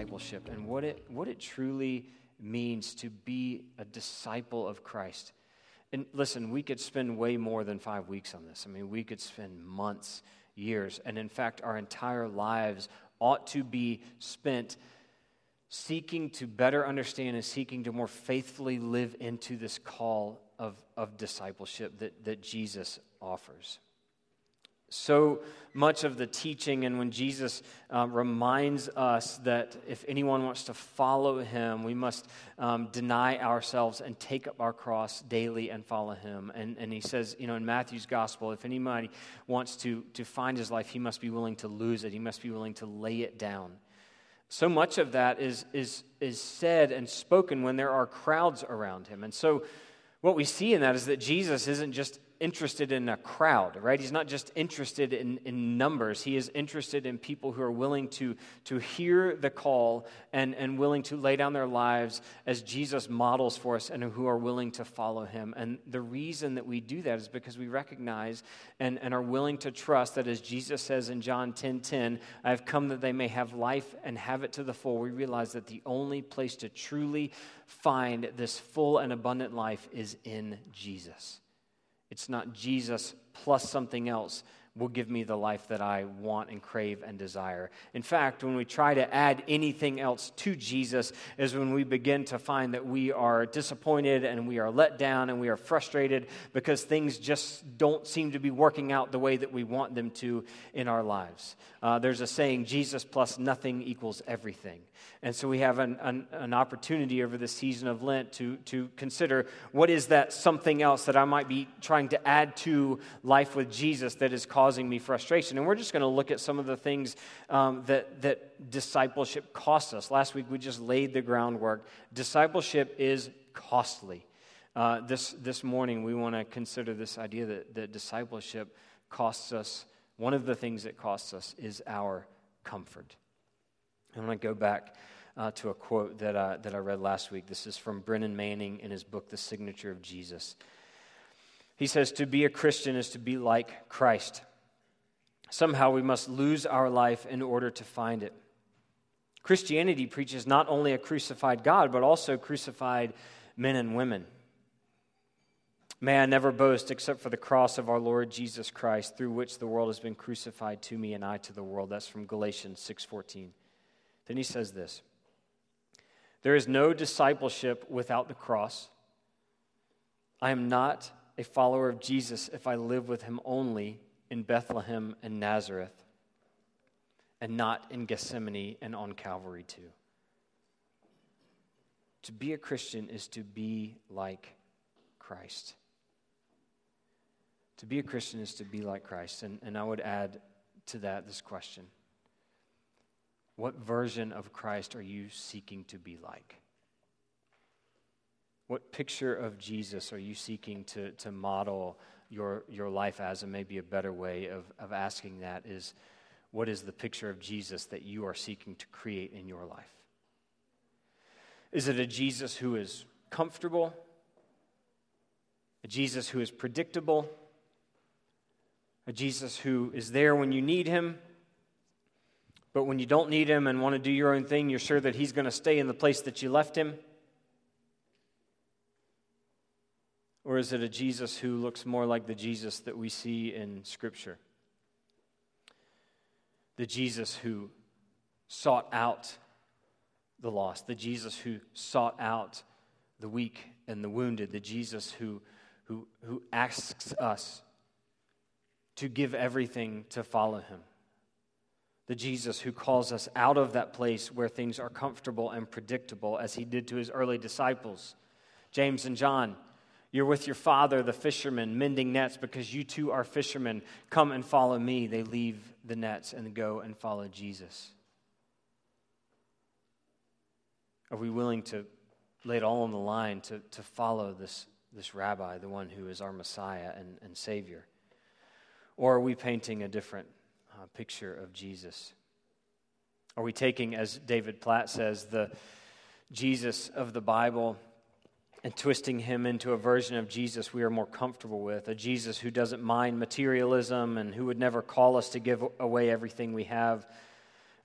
discipleship and what it, what it truly means to be a disciple of Christ. And listen, we could spend way more than five weeks on this. I mean, we could spend months, years, and in fact, our entire lives ought to be spent seeking to better understand and seeking to more faithfully live into this call of, of discipleship that, that Jesus offers so much of the teaching, and when Jesus um, reminds us that if anyone wants to follow him, we must um, deny ourselves and take up our cross daily and follow him. And, and he says, you know, in Matthew's gospel, if anybody wants to, to find his life, he must be willing to lose it, he must be willing to lay it down. So much of that is, is, is said and spoken when there are crowds around him. And so, what we see in that is that Jesus isn't just interested in a crowd, right? He's not just interested in, in numbers. He is interested in people who are willing to, to hear the call and, and willing to lay down their lives as Jesus models for us and who are willing to follow him. And the reason that we do that is because we recognize and, and are willing to trust that as Jesus says in John 10 10, I have come that they may have life and have it to the full. We realize that the only place to truly find this full and abundant life is in Jesus. It's not Jesus plus something else will give me the life that I want and crave and desire. In fact, when we try to add anything else to Jesus, is when we begin to find that we are disappointed and we are let down and we are frustrated because things just don't seem to be working out the way that we want them to in our lives. Uh, there's a saying Jesus plus nothing equals everything. And so we have an, an, an, opportunity over the season of Lent to, to consider what is that something else that I might be trying to add to life with Jesus that is causing me frustration. And we're just going to look at some of the things um, that, that discipleship costs us. Last week we just laid the groundwork. Discipleship is costly. Uh, this, this morning we want to consider this idea that, that discipleship costs us. One of the things it costs us is our comfort. I'm going to go back uh, to a quote that, that I read last week. This is from Brennan Manning in his book, The Signature of Jesus. He says, To be a Christian is to be like Christ. Somehow we must lose our life in order to find it. Christianity preaches not only a crucified God, but also crucified men and women. May I never boast except for the cross of our Lord Jesus Christ, through which the world has been crucified to me and I to the world. That's from Galatians 6:14. Then he says this There is no discipleship without the cross. I am not a follower of Jesus if I live with him only in Bethlehem and Nazareth and not in Gethsemane and on Calvary too. To be a Christian is to be like Christ. To be a Christian is to be like Christ. And, and I would add to that this question what version of Christ are you seeking to be like? What picture of Jesus are you seeking to, to model your, your life as? And maybe a better way of, of asking that is what is the picture of Jesus that you are seeking to create in your life? Is it a Jesus who is comfortable? A Jesus who is predictable? A Jesus who is there when you need him? But when you don't need him and want to do your own thing, you're sure that he's going to stay in the place that you left him? Or is it a Jesus who looks more like the Jesus that we see in Scripture? The Jesus who sought out the lost, the Jesus who sought out the weak and the wounded, the Jesus who, who, who asks us to give everything to follow him the Jesus who calls us out of that place where things are comfortable and predictable, as he did to his early disciples. James and John, you're with your father, the fisherman, mending nets because you too are fishermen. Come and follow me. They leave the nets and go and follow Jesus. Are we willing to lay it all on the line to, to follow this, this rabbi, the one who is our Messiah and, and Savior? Or are we painting a different uh, picture of Jesus? Are we taking, as David Platt says, the Jesus of the Bible and twisting him into a version of Jesus we are more comfortable with, a Jesus who doesn't mind materialism and who would never call us to give away everything we have,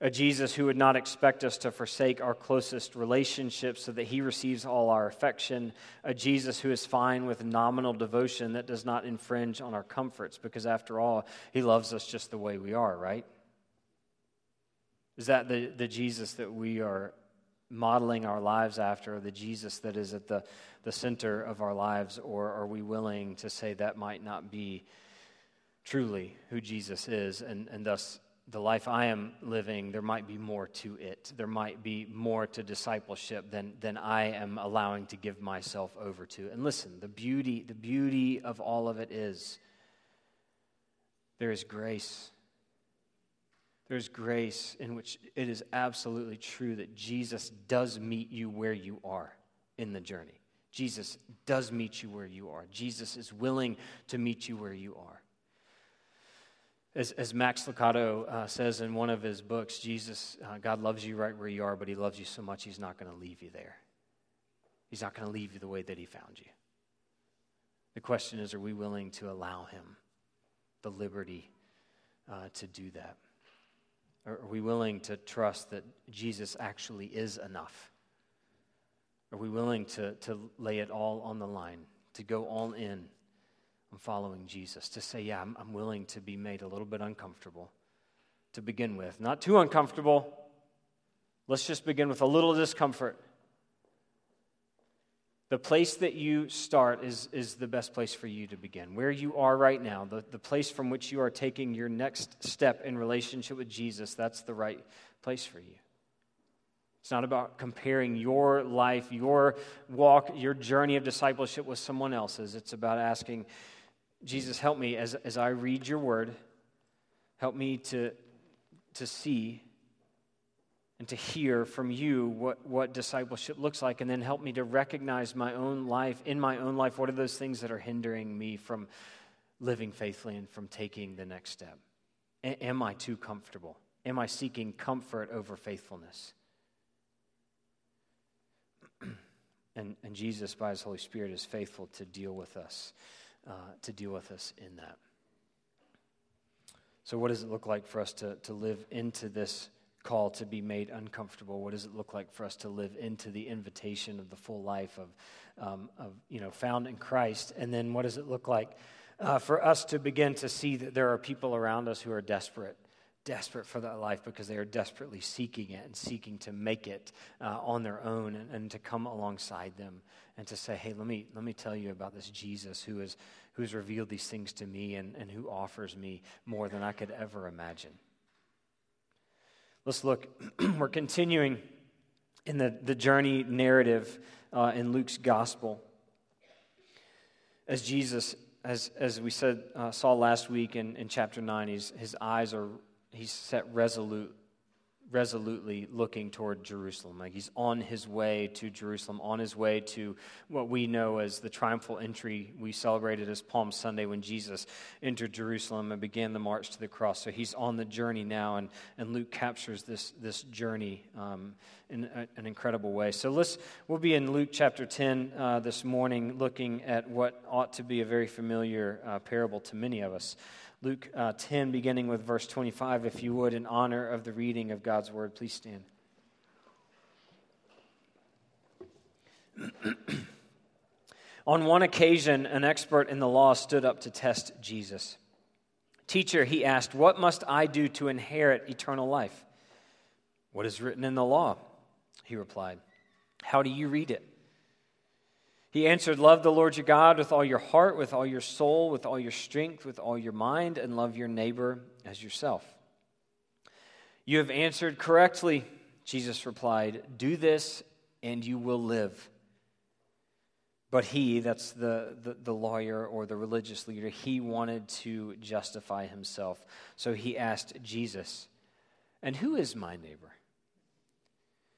a Jesus who would not expect us to forsake our closest relationships so that he receives all our affection, a Jesus who is fine with nominal devotion that does not infringe on our comforts, because after all, he loves us just the way we are, right? Is that the, the Jesus that we are modeling our lives after, the Jesus that is at the, the center of our lives, or are we willing to say that might not be truly who Jesus is, and, and thus the life I am living, there might be more to it. There might be more to discipleship than, than I am allowing to give myself over to. And listen, the beauty, the beauty of all of it is there is grace there's grace in which it is absolutely true that Jesus does meet you where you are in the journey. Jesus does meet you where you are. Jesus is willing to meet you where you are. As, as Max Lucado uh, says in one of his books, Jesus, uh, God loves you right where you are, but he loves you so much he's not going to leave you there. He's not going to leave you the way that he found you. The question is, are we willing to allow him the liberty uh, to do that? Are we willing to trust that Jesus actually is enough? Are we willing to, to lay it all on the line, to go all in on following Jesus, to say, yeah, I'm, I'm willing to be made a little bit uncomfortable to begin with? Not too uncomfortable. Let's just begin with a little discomfort. The place that you start is, is the best place for you to begin. Where you are right now, the, the place from which you are taking your next step in relationship with Jesus, that's the right place for you. It's not about comparing your life, your walk, your journey of discipleship with someone else's. It's about asking, Jesus, help me as, as I read your word, help me to, to see and to hear from you what, what discipleship looks like, and then help me to recognize my own life, in my own life, what are those things that are hindering me from living faithfully and from taking the next step? A- am I too comfortable? Am I seeking comfort over faithfulness? and, and Jesus, by his Holy Spirit, is faithful to deal with us, uh, to deal with us in that. So, what does it look like for us to, to live into this call to be made uncomfortable? What does it look like for us to live into the invitation of the full life of, um, of you know, found in Christ? And then what does it look like uh, for us to begin to see that there are people around us who are desperate? Desperate for that life because they are desperately seeking it and seeking to make it uh, on their own and, and to come alongside them and to say, hey, let me, let me tell you about this Jesus who is, who's revealed these things to me and, and who offers me more than I could ever imagine. Let's look. We're continuing in the, the journey narrative uh, in Luke's gospel. As Jesus, as, as we said, uh, saw last week in, in chapter 9, he's, his eyes are, he's set resolute resolutely looking toward Jerusalem. Like he's on his way to Jerusalem, on his way to what we know as the triumphal entry we celebrated as Palm Sunday when Jesus entered Jerusalem and began the march to the cross. So he's on the journey now, and, and Luke captures this, this journey um, in a, an incredible way. So let's, we'll be in Luke chapter 10 uh, this morning, looking at what ought to be a very familiar uh, parable to many of us. Luke uh, 10, beginning with verse 25, if you would, in honor of the reading of God's word, please stand. On one occasion, an expert in the law stood up to test Jesus. Teacher, he asked, What must I do to inherit eternal life? What is written in the law? He replied, How do you read it? He answered, Love the Lord your God with all your heart, with all your soul, with all your strength, with all your mind, and love your neighbor as yourself. You have answered correctly, Jesus replied. Do this, and you will live. But he, that's the, the, the, lawyer or the religious leader, he wanted to justify himself. So he asked Jesus, And who is my neighbor?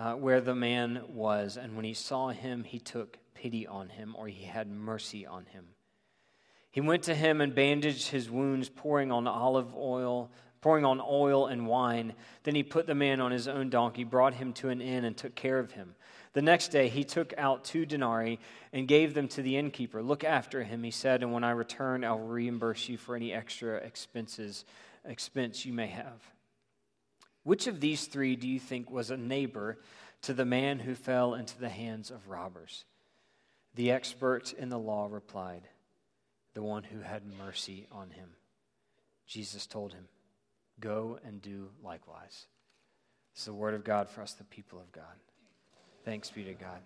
uh, where the man was, and when he saw him, he took pity on him, or he had mercy on him. He went to him and bandaged his wounds, pouring on olive oil, pouring on oil and wine. Then he put the man on his own donkey, brought him to an inn, and took care of him. The next day he took out two denarii and gave them to the innkeeper. Look after him, he said, and when I return, I'll reimburse you for any extra expenses expense you may have. Which of these three do you think was a neighbor to the man who fell into the hands of robbers? The expert in the law replied, The one who had mercy on him. Jesus told him, Go and do likewise. It's the word of God for us, the people of God. Thanks be to God.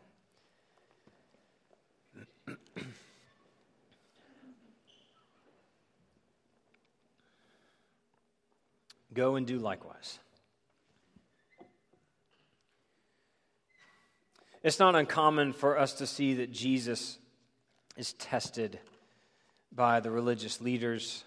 Go and do likewise. It's not uncommon for us to see that Jesus is tested by the religious leaders.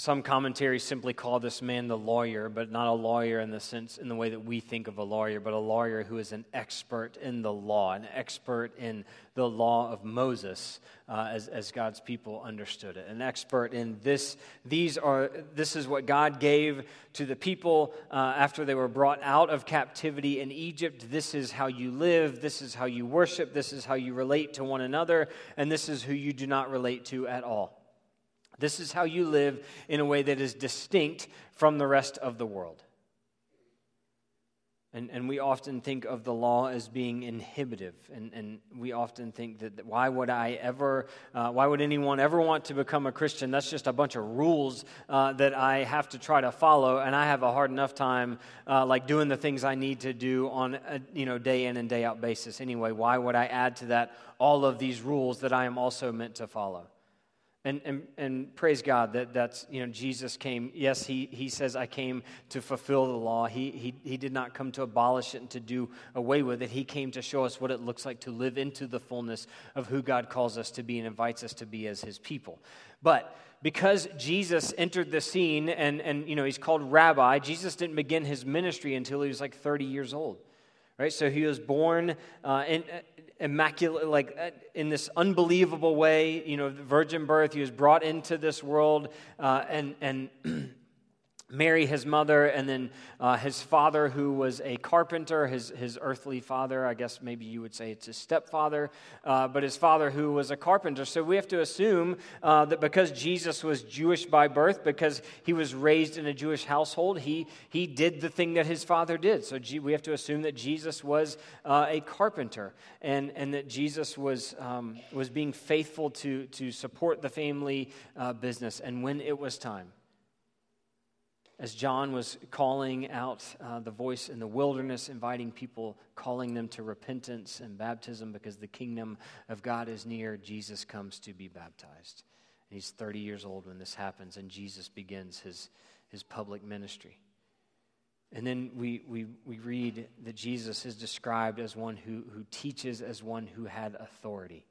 Some commentaries simply call this man the lawyer, but not a lawyer in the sense, in the way that we think of a lawyer, but a lawyer who is an expert in the law, an expert in the law of Moses, uh, as, as God's people understood it. An expert in this. These are. This is what God gave to the people uh, after they were brought out of captivity in Egypt. This is how you live. This is how you worship. This is how you relate to one another, and this is who you do not relate to at all. This is how you live in a way that is distinct from the rest of the world. And, and we often think of the law as being inhibitive. And, and we often think that why would I ever, uh, why would anyone ever want to become a Christian? That's just a bunch of rules uh, that I have to try to follow. And I have a hard enough time uh, like doing the things I need to do on a you know, day in and day out basis anyway. Why would I add to that all of these rules that I am also meant to follow? And, and, and praise God that that's, you know, Jesus came. Yes, he, he says, I came to fulfill the law. He, he, he did not come to abolish it and to do away with it. He came to show us what it looks like to live into the fullness of who God calls us to be and invites us to be as his people. But because Jesus entered the scene and, and you know, he's called rabbi, Jesus didn't begin his ministry until he was like 30 years old. Right? So he was born uh, in, immaculate, like uh, in this unbelievable way, you know, virgin birth. He was brought into this world, uh, and and Mary, his mother, and then uh, his father, who was a carpenter, his, his earthly father. I guess maybe you would say it's his stepfather, uh, but his father, who was a carpenter. So we have to assume uh, that because Jesus was Jewish by birth, because he was raised in a Jewish household, he, he did the thing that his father did. So G- we have to assume that Jesus was uh, a carpenter and, and that Jesus was, um, was being faithful to, to support the family uh, business. And when it was time, as John was calling out uh, the voice in the wilderness, inviting people, calling them to repentance and baptism because the kingdom of God is near, Jesus comes to be baptized. And he's 30 years old when this happens, and Jesus begins his, his public ministry. And then we, we, we read that Jesus is described as one who, who teaches as one who had authority.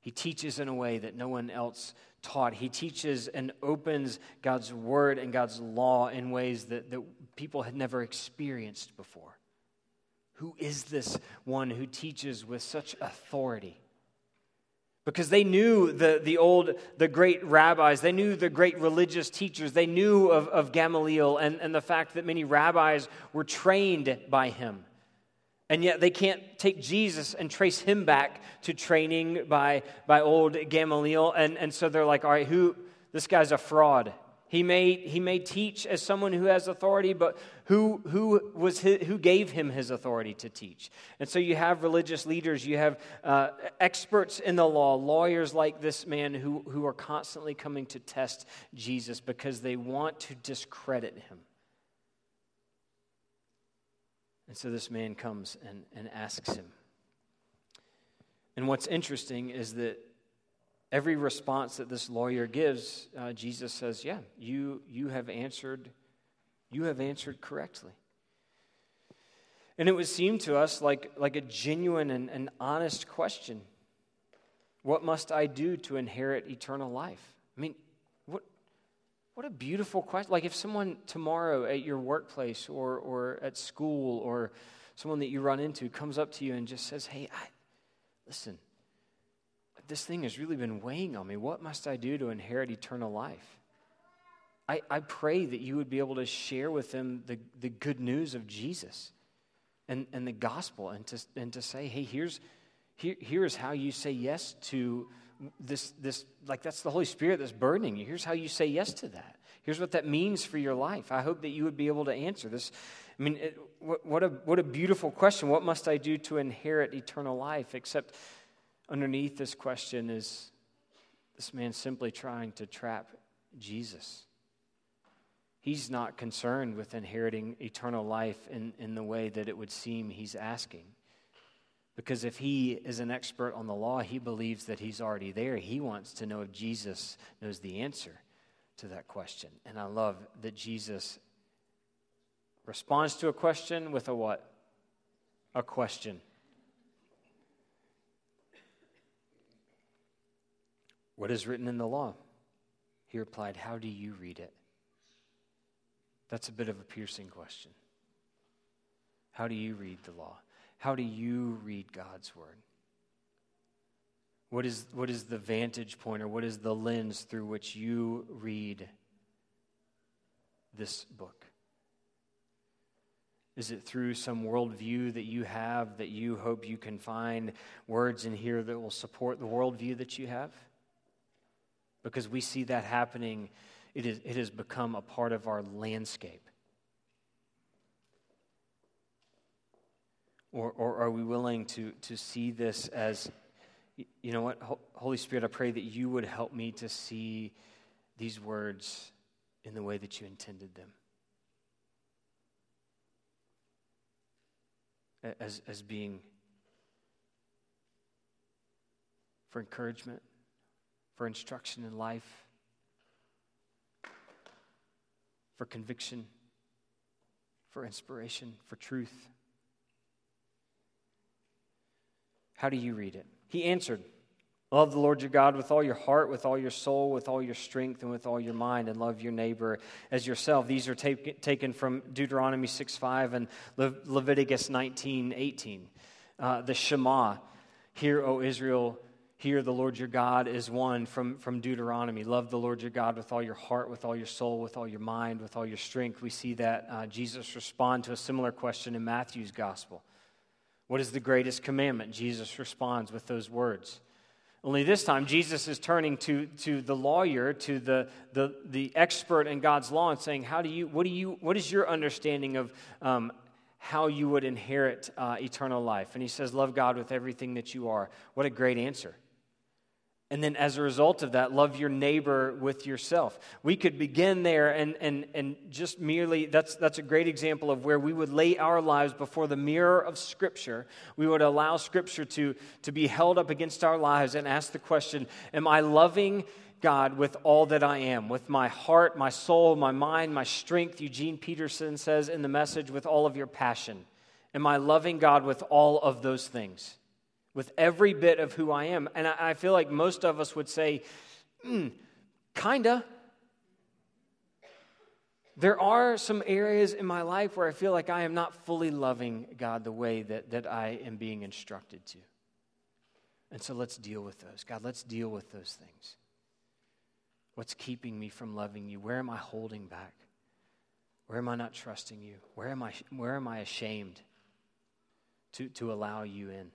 He teaches in a way that no one else taught. He teaches and opens God's word and God's law in ways that, that people had never experienced before. Who is this one who teaches with such authority? Because they knew the, the old, the great rabbis, they knew the great religious teachers, they knew of, of Gamaliel and, and the fact that many rabbis were trained by him. And yet they can't take Jesus and trace him back to training by, by old Gamaliel. And, and so they're like, all right, who, this guy's a fraud. He may, he may teach as someone who has authority, but who, who, was his, who gave him his authority to teach? And so you have religious leaders, you have uh, experts in the law, lawyers like this man who, who are constantly coming to test Jesus because they want to discredit him. And so this man comes and, and asks him. And what's interesting is that every response that this lawyer gives, uh, Jesus says, Yeah, you, you have answered, you have answered correctly. And it would seem to us like, like a genuine and, and honest question What must I do to inherit eternal life? I mean, what a beautiful question. Like, if someone tomorrow at your workplace or, or at school or someone that you run into comes up to you and just says, Hey, I, listen, this thing has really been weighing on me. What must I do to inherit eternal life? I, I pray that you would be able to share with them the, the good news of Jesus and, and the gospel and to, and to say, hey, here's, here, here's how you say yes to this, this, like that's the Holy Spirit that's burdening you. Here's how you say yes to that. Here's what that means for your life. I hope that you would be able to answer this. I mean, it, what, what, a, what a beautiful question. What must I do to inherit eternal life? Except underneath this question is this man simply trying to trap Jesus. He's not concerned with inheriting eternal life in, in the way that it would seem he's asking. Because if he is an expert on the law, he believes that he's already there. He wants to know if Jesus knows the answer to that question. And I love that Jesus responds to a question with a what? A question. What is written in the law? He replied, How do you read it? That's a bit of a piercing question. How do you read the law? How do you read God's word? What is, what is the vantage point or what is the lens through which you read this book? Is it through some worldview that you have that you hope you can find words in here that will support the worldview that you have? Because we see that happening it, is, it has become a part of our landscape. Or, or are we willing to, to see this as, you know what, Holy Spirit, I pray that you would help me to see these words in the way that you intended them. As, as being for encouragement, for instruction in life for conviction, for inspiration, for truth. How do you read it? He answered, Love the Lord your God with all your heart, with all your soul, with all your strength, and with all your mind, and love your neighbor as yourself. These are take, taken from Deuteronomy 6 5 and Le- Leviticus 19 18. Uh, the Shema, Hear, O Israel, hear the Lord your God is one from, from Deuteronomy. Love the Lord your God with all your heart, with all your soul, with all your mind, with all your strength. We see that uh, Jesus respond to a similar question in Matthew's gospel. What is the greatest commandment? Jesus responds with those words. Only this time, Jesus is turning to, to the lawyer, to the, the, the expert in God's law, and saying, How do you, what, do you, what is your understanding of um, how you would inherit uh, eternal life? And he says, Love God with everything that you are. What a great answer. And then, as a result of that, love your neighbor with yourself. We could begin there and, and, and just merely, that's, that's a great example of where we would lay our lives before the mirror of Scripture. We would allow Scripture to, to be held up against our lives and ask the question Am I loving God with all that I am? With my heart, my soul, my mind, my strength? Eugene Peterson says in the message, with all of your passion. Am I loving God with all of those things? With every bit of who I am. And I, I feel like most of us would say, mm, kinda. There are some areas in my life where I feel like I am not fully loving God the way that, that I am being instructed to. And so let's deal with those. God, let's deal with those things. What's keeping me from loving you? Where am I holding back? Where am I not trusting you? Where am I, where am I ashamed to, to allow you in?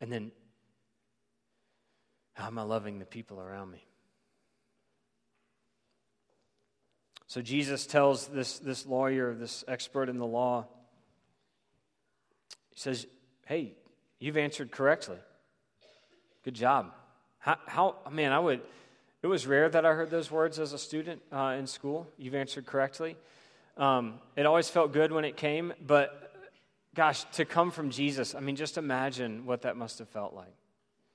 And then, how am I loving the people around me? So Jesus tells this, this lawyer, this expert in the law, he says, Hey, you've answered correctly. Good job. How, how man, I would, it was rare that I heard those words as a student uh, in school. You've answered correctly. Um, it always felt good when it came, but gosh, to come from Jesus, I mean, just imagine what that must have felt like.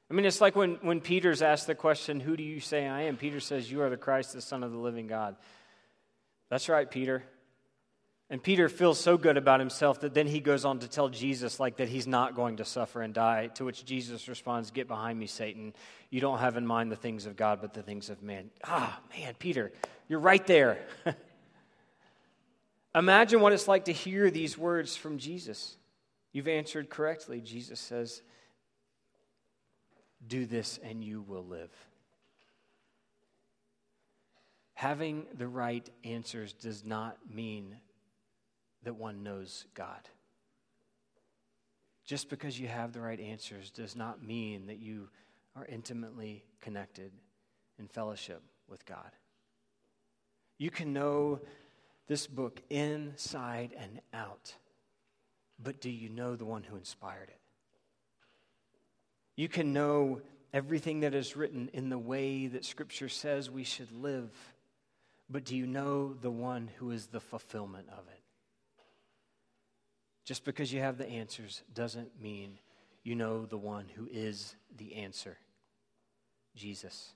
I mean, it's like when, when Peter's asked the question, Who do you say I am? Peter says, You are the Christ, the Son of the living God. That's right, Peter. And Peter feels so good about himself that then he goes on to tell Jesus like that he's not going to suffer and die, to which Jesus responds, "Get behind me, Satan. You don't have in mind the things of God, but the things of man." Ah, man, Peter, you're right there. Imagine what it's like to hear these words from Jesus. You've answered correctly. Jesus says, "Do this and you will live." Having the right answers does not mean that one knows God. Just because you have the right answers does not mean that you are intimately connected in fellowship with God. You can know this book inside and out, but do you know the one who inspired it? You can know everything that is written in the way that Scripture says we should live, but do you know the one who is the fulfillment of it? Just because you have the answers doesn't mean you know the one who is the answer Jesus.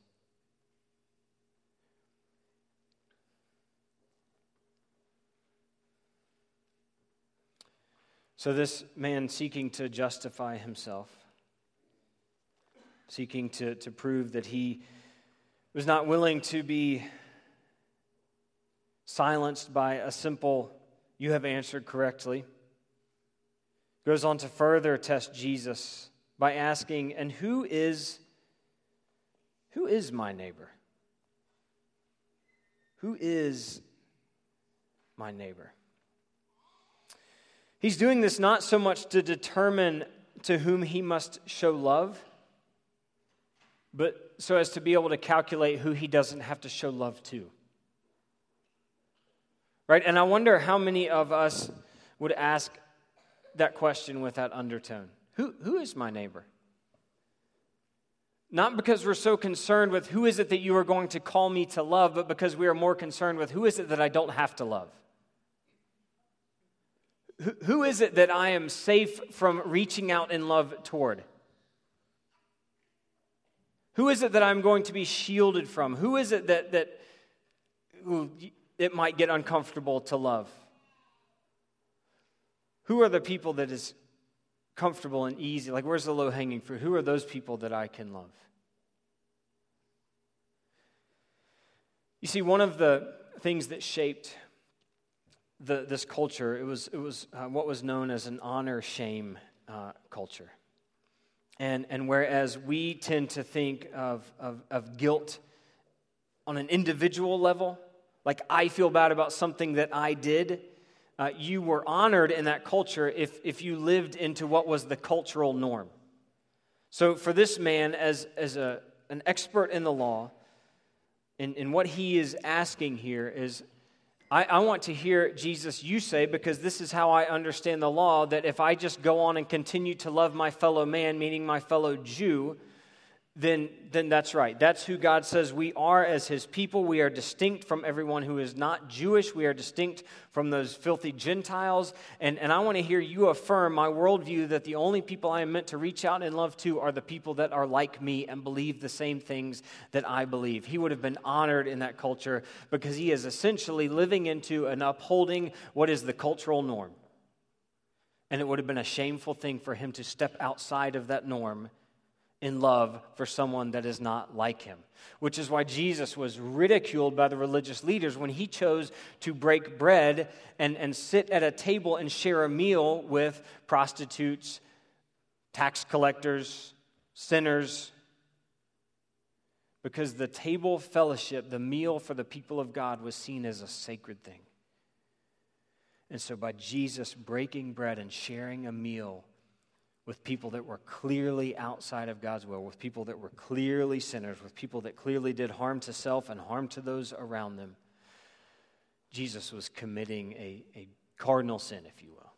So, this man seeking to justify himself, seeking to, to prove that he was not willing to be silenced by a simple, you have answered correctly goes on to further test Jesus by asking, And who is, who is my neighbor? Who is my neighbor? He's doing this not so much to determine to whom he must show love, but so as to be able to calculate who he doesn't have to show love to. Right? And I wonder how many of us would ask that question with that undertone Who, who is my neighbor? Not because we're so concerned with who is it that you are going to call me to love, but because we are more concerned with who is it that I don't have to love? Who is it that I am safe from reaching out in love toward? Who is it that I'm going to be shielded from? Who is it that, that it might get uncomfortable to love? Who are the people that is comfortable and easy? Like, where's the low hanging fruit? Who are those people that I can love? You see, one of the things that shaped the, this culture, it was, it was uh, what was known as an honor shame uh, culture. And, and whereas we tend to think of, of, of guilt on an individual level, like I feel bad about something that I did, uh, you were honored in that culture if, if you lived into what was the cultural norm. So, for this man, as, as a, an expert in the law, and, and what he is asking here is I, I want to hear Jesus, you say, because this is how I understand the law, that if I just go on and continue to love my fellow man, meaning my fellow Jew, then, then that's right. That's who God says we are as his people. We are distinct from everyone who is not Jewish. We are distinct from those filthy Gentiles. And, and I want to hear you affirm my worldview that the only people I am meant to reach out and love to are the people that are like me and believe the same things that I believe. He would have been honored in that culture because he is essentially living into and upholding what is the cultural norm. And it would have been a shameful thing for him to step outside of that norm in love for someone that is not like him. Which is why Jesus was ridiculed by the religious leaders when he chose to break bread and, and sit at a table and share a meal with prostitutes, tax collectors, sinners. Because the table fellowship, the meal for the people of God, was seen as a sacred thing. And so, by Jesus breaking bread and sharing a meal with people that were clearly outside of God's will, with people that were clearly sinners, with people that clearly did harm to self and harm to those around them. Jesus was committing a, a cardinal sin, if you will.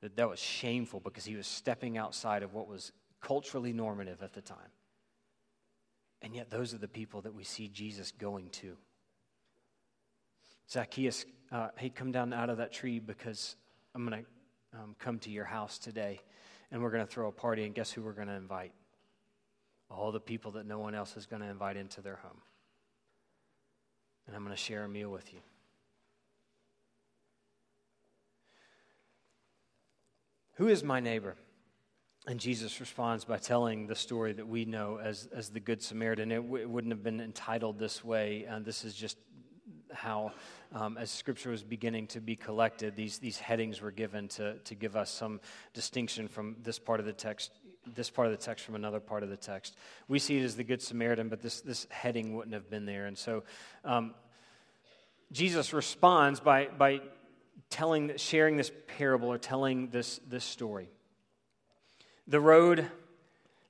That, that was shameful because he was stepping outside of what was culturally normative at the time. And yet, those are the people that we see Jesus going to. Zacchaeus, uh, hey, come down out of that tree because I'm going to um, come to your house today and we're going to throw a party. And guess who we're going to invite? All the people that no one else is going to invite into their home. And I'm going to share a meal with you. Who is my neighbor? And Jesus responds by telling the story that we know as, as the Good Samaritan. It, w- it wouldn't have been entitled this way. Uh, this is just how, um, as scripture was beginning to be collected, these, these headings were given to, to give us some distinction from this part of the text, this part of the text from another part of the text. We see it as the Good Samaritan, but this, this heading wouldn't have been there. And so um, Jesus responds by, by telling, sharing this parable or telling this, this story. The road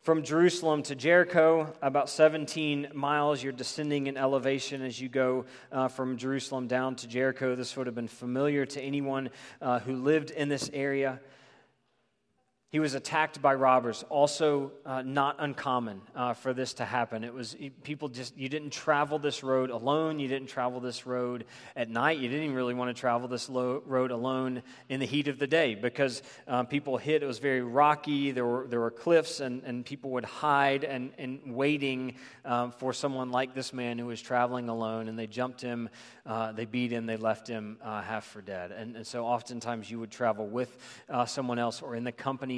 from Jerusalem to Jericho, about 17 miles. You're descending in elevation as you go uh, from Jerusalem down to Jericho. This would have been familiar to anyone uh, who lived in this area. He was attacked by robbers, also uh, not uncommon uh, for this to happen. It was people just, you didn't travel this road alone. You didn't travel this road at night. You didn't even really want to travel this road alone in the heat of the day because uh, people hit, it was very rocky. There were, there were cliffs, and, and people would hide and, and waiting um, for someone like this man who was traveling alone. And they jumped him, uh, they beat him, they left him uh, half for dead. And, and so oftentimes you would travel with someone else or in the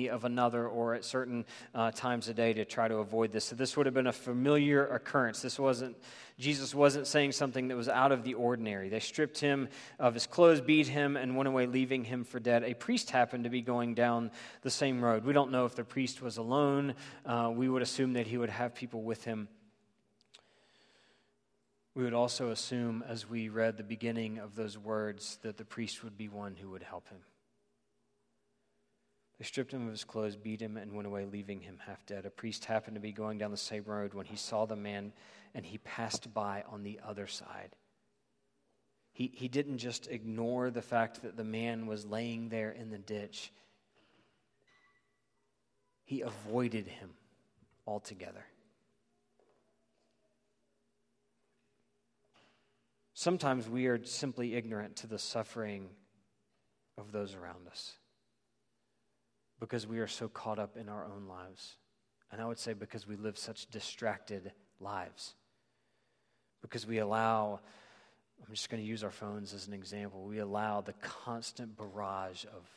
of another or at certain uh, times a day to try to avoid this. So this would have been a familiar occurrence. This wasn't, Jesus wasn't saying something that was out of the ordinary. They stripped him of his clothes, beat him, and went away, leaving him for dead. A priest happened to be going down the same road. We don't know if the priest was alone. Uh, we would assume that he would have people with him. We would also assume, as we read the beginning of those words, that the priest would be one who would help him. They stripped him of his clothes, beat him, and went away, leaving him half dead. A priest happened to be going down the same road when he saw the man, and he passed by on the other side. He, he didn't just ignore the fact that the man was laying there in the ditch, he avoided him altogether. Sometimes we are simply ignorant to the suffering of those around us because we are so caught up in our own lives. And I would say because we live such distracted lives. Because we allow, I'm just going to use our phones as an example, we allow the constant barrage of,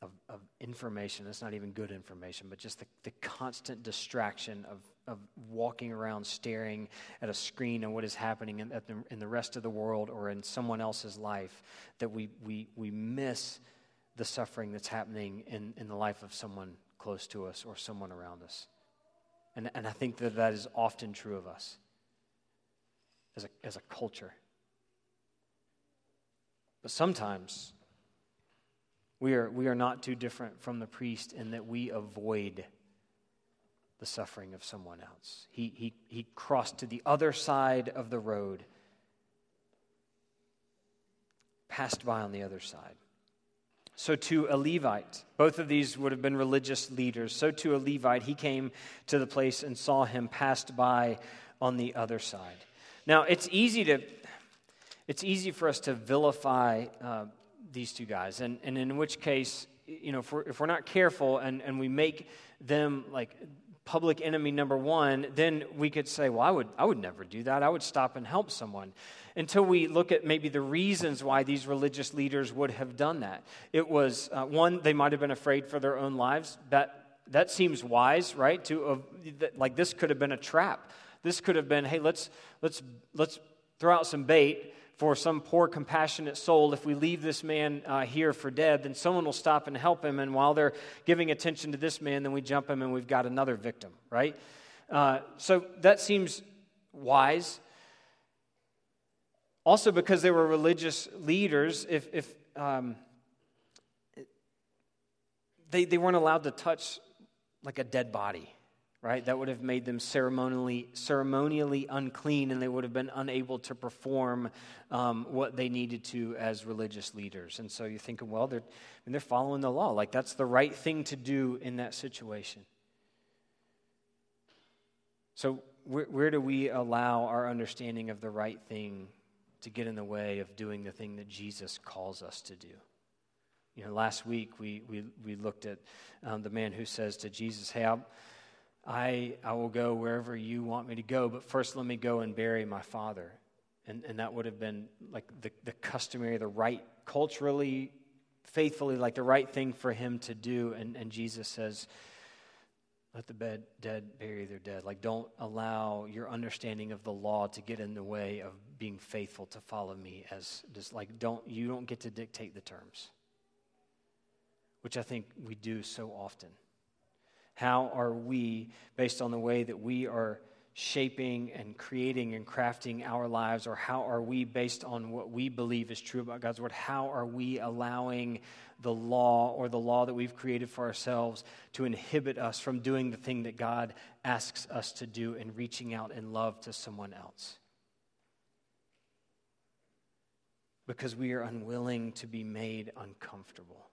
of, of information. It's not even good information, but just the, the constant distraction of, of walking around staring at a screen and what is happening in, the, in the rest of the world or in someone else's life that we, we, we miss the suffering that's happening in, in the life of someone close to us or someone around us. And, and I think that that is often true of us as a, as a culture. But sometimes we are, we are not too different from the priest in that we avoid the suffering of someone else. He, he, he crossed to the other side of the road, passed by on the other side. So too a Levite, both of these would have been religious leaders. So too a Levite, he came to the place and saw him passed by on the other side. Now, it's easy to it's easy for us to vilify uh, these two guys, and, and in which case, you know, if we're, if we're not careful and, and we make them like public enemy number one, then we could say, well, I would, I would never do that. I would stop and help someone. Until we look at maybe the reasons why these religious leaders would have done that. It was, uh, one, they might have been afraid for their own lives. That, that seems wise, right? To, uh, like, this could have been a trap. This could have been, hey, let's, let's, let's throw out some bait for some poor, compassionate soul. If we leave this man uh, here for dead, then someone will stop and help him. And while they're giving attention to this man, then we jump him and we've got another victim, right? Uh, so that seems wise. Also, because they were religious leaders, if, if um, they, they weren't allowed to touch like a dead body right? That would have made them ceremonially, ceremonially unclean and they would have been unable to perform um, what they needed to as religious leaders. And so you're thinking, well, they're, I mean, they're following the law. Like that's the right thing to do in that situation. So, where, where do we allow our understanding of the right thing to get in the way of doing the thing that Jesus calls us to do? You know, last week we, we, we looked at um, the man who says to Jesus, Hey, I'll, I, I will go wherever you want me to go, but first let me go and bury my father. And, and that would have been like the, the customary, the right, culturally faithfully, like the right thing for him to do. And, and Jesus says, let the bed, dead bury their dead. Like, don't allow your understanding of the law to get in the way of being faithful to follow me. As just like, don't you don't get to dictate the terms, which I think we do so often. How are we, based on the way that we are shaping and creating and crafting our lives, or how are we, based on what we believe is true about God's Word, how are we allowing the law or the law that we've created for ourselves to inhibit us from doing the thing that God asks us to do and reaching out in love to someone else? Because we are unwilling to be made uncomfortable.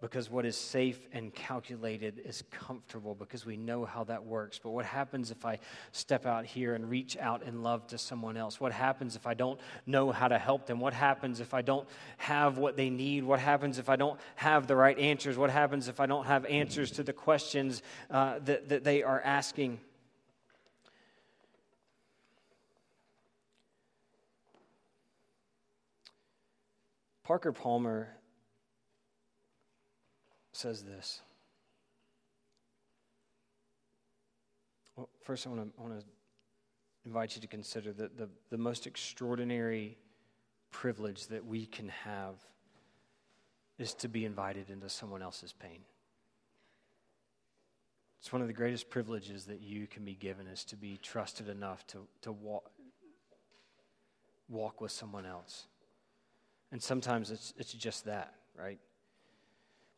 Because what is safe and calculated is comfortable because we know how that works. But what happens if I step out here and reach out in love to someone else? What happens if I don't know how to help them? What happens if I don't have what they need? What happens if I don't have the right answers? What happens if I don't have answers to the questions uh, that, that they are asking? Parker Palmer says this. Well, first, I want to, invite you to consider that the, the most extraordinary privilege that we can have is to be invited into someone else's pain. It's one of the greatest privileges that you can be given is to be trusted enough to, to walk, walk with someone else. And sometimes it's, it's just that, right?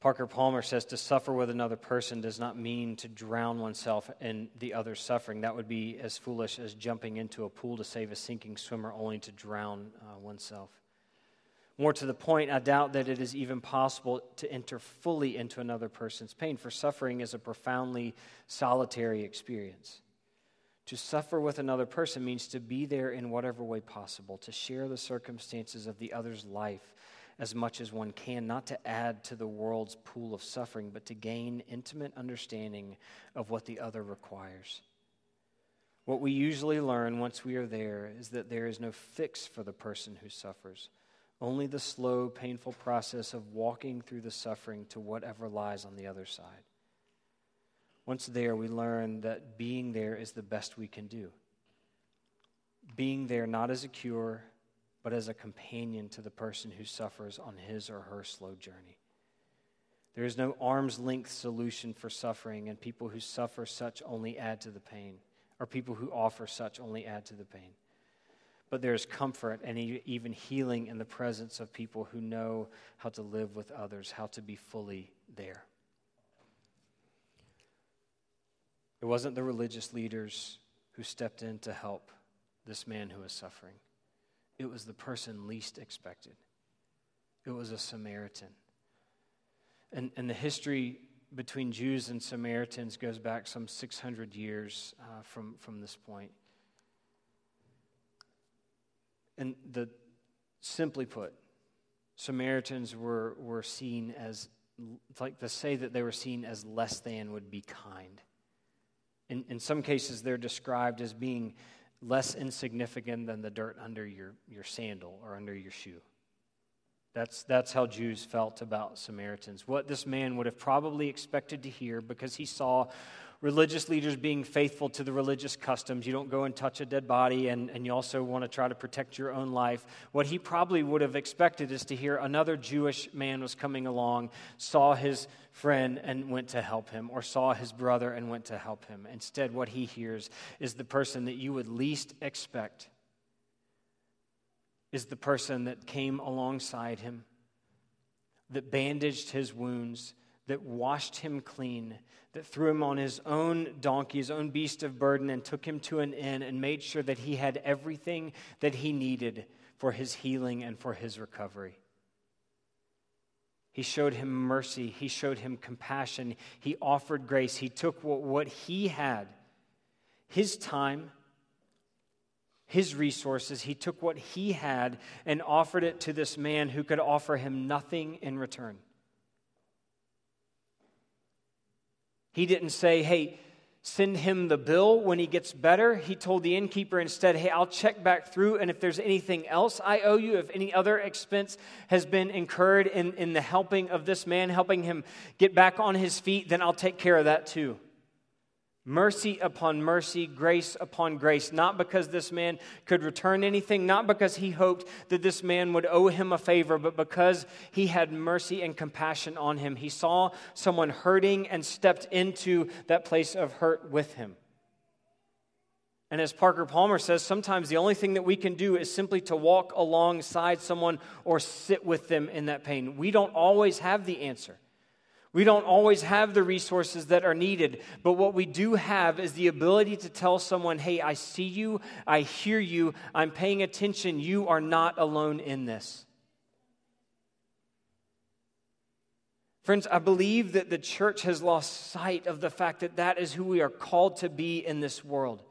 Parker Palmer says to suffer with another person does not mean to drown oneself in the other's suffering. That would be as foolish as jumping into a pool to save a sinking swimmer only to drown uh, oneself. More to the point, I doubt that it is even possible to enter fully into another person's pain, for suffering is a profoundly solitary experience. To suffer with another person means to be there in whatever way possible, to share the circumstances of the other's life as much as one can, not to add to the world's pool of suffering, but to gain intimate understanding of what the other requires. What we usually learn once we are there is that there is no fix for the person who suffers, only the slow, painful process of walking through the suffering to whatever lies on the other side. Once there, we learn that being there is the best we can do. Being there not as a cure, but as a companion to the person who suffers on his or her slow journey. There is no arm's length solution for suffering, and people who suffer such only add to the pain, or people who offer such only add to the pain. But there is comfort and even healing in the presence of people who know how to live with others, how to be fully there. It wasn't the religious leaders who stepped in to help this man who was suffering. It was the person least expected. It was a Samaritan. And, and the history between Jews and Samaritans goes back some 600 years uh, from, from this point. And the, simply put, Samaritans were, were seen as, like to say that they were seen as less than would be kind. In, in some cases, they're described as being less insignificant than the dirt under your, your sandal or under your shoe. That's, that's how Jews felt about Samaritans. What this man would have probably expected to hear because he saw religious leaders being faithful to the religious customs. You don't go and touch a dead body, and, and you also want to try to protect your own life. What he probably would have expected is to hear another Jewish man was coming along, saw his friend and went to help him, or saw his brother and went to help him. Instead, what he hears is the person that you would least expect is the person that came alongside him, that bandaged his wounds, that washed him clean, that threw him on his own donkey, his own beast of burden, and took him to an inn and made sure that he had everything that he needed for his healing and for his recovery. He showed him mercy. He showed him compassion. He offered grace. He took what, what he had, his time, his resources. He took what he had and offered it to this man who could offer him nothing in return. He didn't say, hey, send him the bill when he gets better. He told the innkeeper instead, Hey, I'll check back through, and if there's anything else I owe you, if any other expense has been incurred in, in the helping of this man, helping him get back on his feet, then I'll take care of that too. Mercy upon mercy, grace upon grace, not because this man could return anything, not because he hoped that this man would owe him a favor, but because he had mercy and compassion on him. He saw someone hurting and stepped into that place of hurt with him. And as Parker Palmer says, sometimes the only thing that we can do is simply to walk alongside someone or sit with them in that pain. We don't always have the answer. We don't always have the resources that are needed, but what we do have is the ability to tell someone, hey, I see you, I hear you, I'm paying attention, you are not alone in this. Friends, I believe that the church has lost sight of the fact that that is who we are called to be in this world.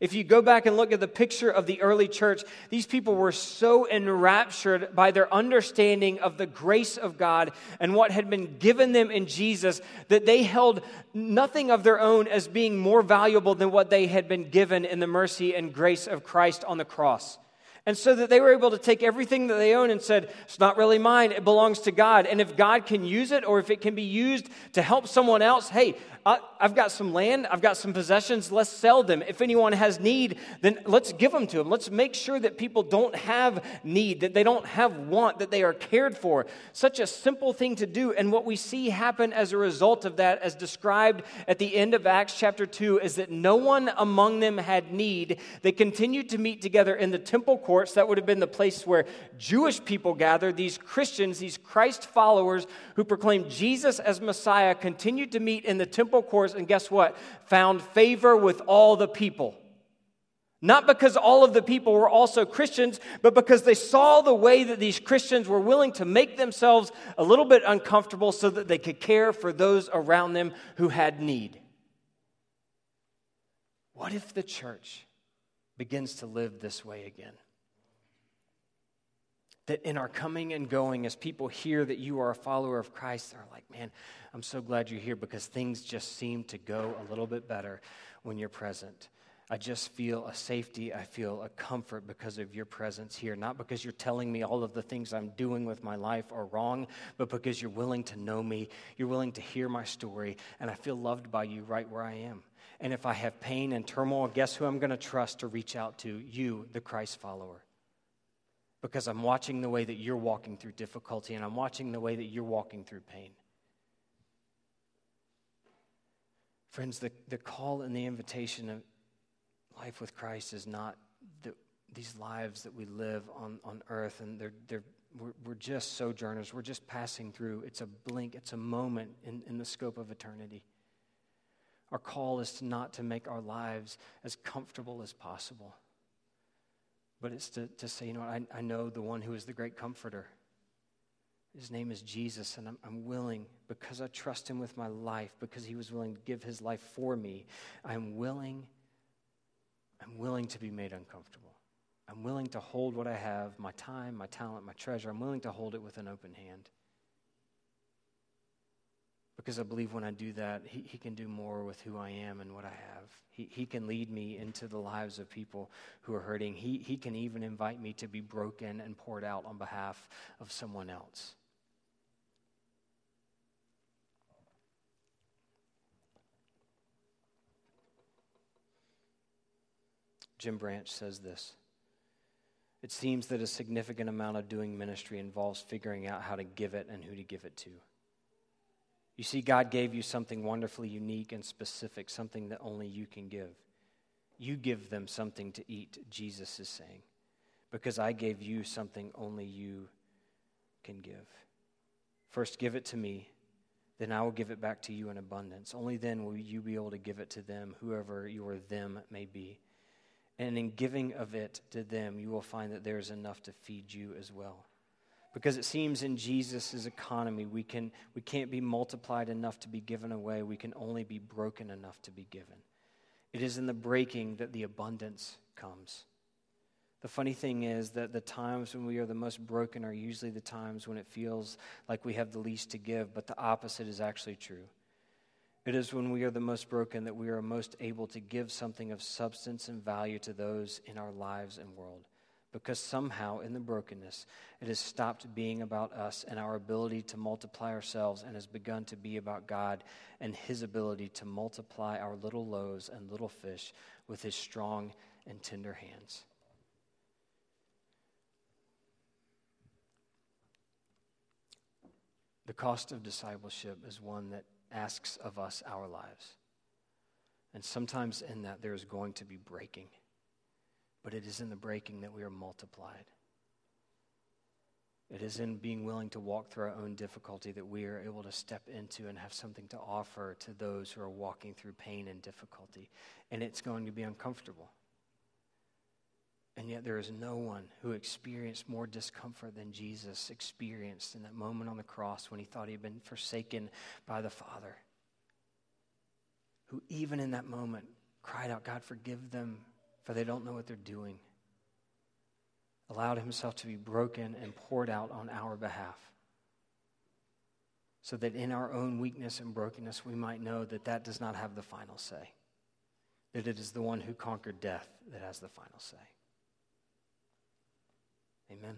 If you go back and look at the picture of the early church, these people were so enraptured by their understanding of the grace of God and what had been given them in Jesus that they held nothing of their own as being more valuable than what they had been given in the mercy and grace of Christ on the cross. And so that they were able to take everything that they own and said, it's not really mine, it belongs to God. And if God can use it or if it can be used to help someone else, hey, I, have got some land, I've got some possessions, let's sell them. If anyone has need, then let's give them to them. Let's make sure that people don't have need, that they don't have want, that they are cared for. Such a simple thing to do. And what we see happen as a result of that, as described at the end of Acts chapter 2, is that no one among them had need. They continued to meet together in the temple courts. That would have been the place where Jewish people gathered. These Christians, these Christ followers who proclaimed Jesus as Messiah, continued to meet in the temple temple courts, and guess what? Found favor with all the people. Not because all of the people were also Christians, but because they saw the way that these Christians were willing to make themselves a little bit uncomfortable so that they could care for those around them who had need. What if the church begins to live this way again? That in our coming and going, as people hear that you are a follower of Christ, they're like, man, I'm so glad you're here because things just seem to go a little bit better when you're present. I just feel a safety. I feel a comfort because of your presence here. Not because you're telling me all of the things I'm doing with my life are wrong, but because you're willing to know me. You're willing to hear my story, and I feel loved by you right where I am. And if I have pain and turmoil, guess who I'm going to trust to reach out to? You, the Christ follower. Because I'm watching the way that you're walking through difficulty, and I'm watching the way that you're walking through pain. Friends, the, the call and the invitation of life with Christ is not the, these lives that we live on, on earth, and they're, they're, we're, we're just sojourners. We're just passing through. It's a blink, it's a moment in, in the scope of eternity. Our call is to not to make our lives as comfortable as possible, but it's to, to say, you know, I, I know the one who is the great comforter. His name is Jesus, and I'm, I'm, willing, because I trust him with my life, because he was willing to give his life for me, I'm willing, I'm willing to be made uncomfortable. I'm willing to hold what I have, my time, my talent, my treasure, I'm willing to hold it with an open hand. Because I believe when I do that, he, he can do more with who I am and what I have. He, he can lead me into the lives of people who are hurting. He, he can even invite me to be broken and poured out on behalf of someone else. Jim Branch says this It seems that a significant amount of doing ministry involves figuring out how to give it and who to give it to. You see, God gave you something wonderfully unique and specific, something that only you can give. You give them something to eat, Jesus is saying, because I gave you something only you can give. First, give it to me, then I will give it back to you in abundance. Only then will you be able to give it to them, whoever your them may be. And in giving of it to them, you will find that there is enough to feed you as well. Because it seems in Jesus' economy, we, can, we can't be multiplied enough to be given away. We can only be broken enough to be given. It is in the breaking that the abundance comes. The funny thing is that the times when we are the most broken are usually the times when it feels like we have the least to give, but the opposite is actually true. It is when we are the most broken that we are most able to give something of substance and value to those in our lives and world. Because somehow, in the brokenness, it has stopped being about us and our ability to multiply ourselves and has begun to be about God and His ability to multiply our little loaves and little fish with His strong and tender hands. The cost of discipleship is one that asks of us our lives. And sometimes in that there is going to be breaking, but it is in the breaking that we are multiplied. It is in being willing to walk through our own difficulty that we are able to step into and have something to offer to those who are walking through pain and difficulty. And it's going to be uncomfortable. And yet, there is no one who experienced more discomfort than Jesus experienced in that moment on the cross when he thought he had been forsaken by the Father. Who, even in that moment, cried out, God, forgive them, for they don't know what they're doing. Allowed himself to be broken and poured out on our behalf. So that in our own weakness and brokenness, we might know that that does not have the final say. That it is the one who conquered death that has the final say. Amen.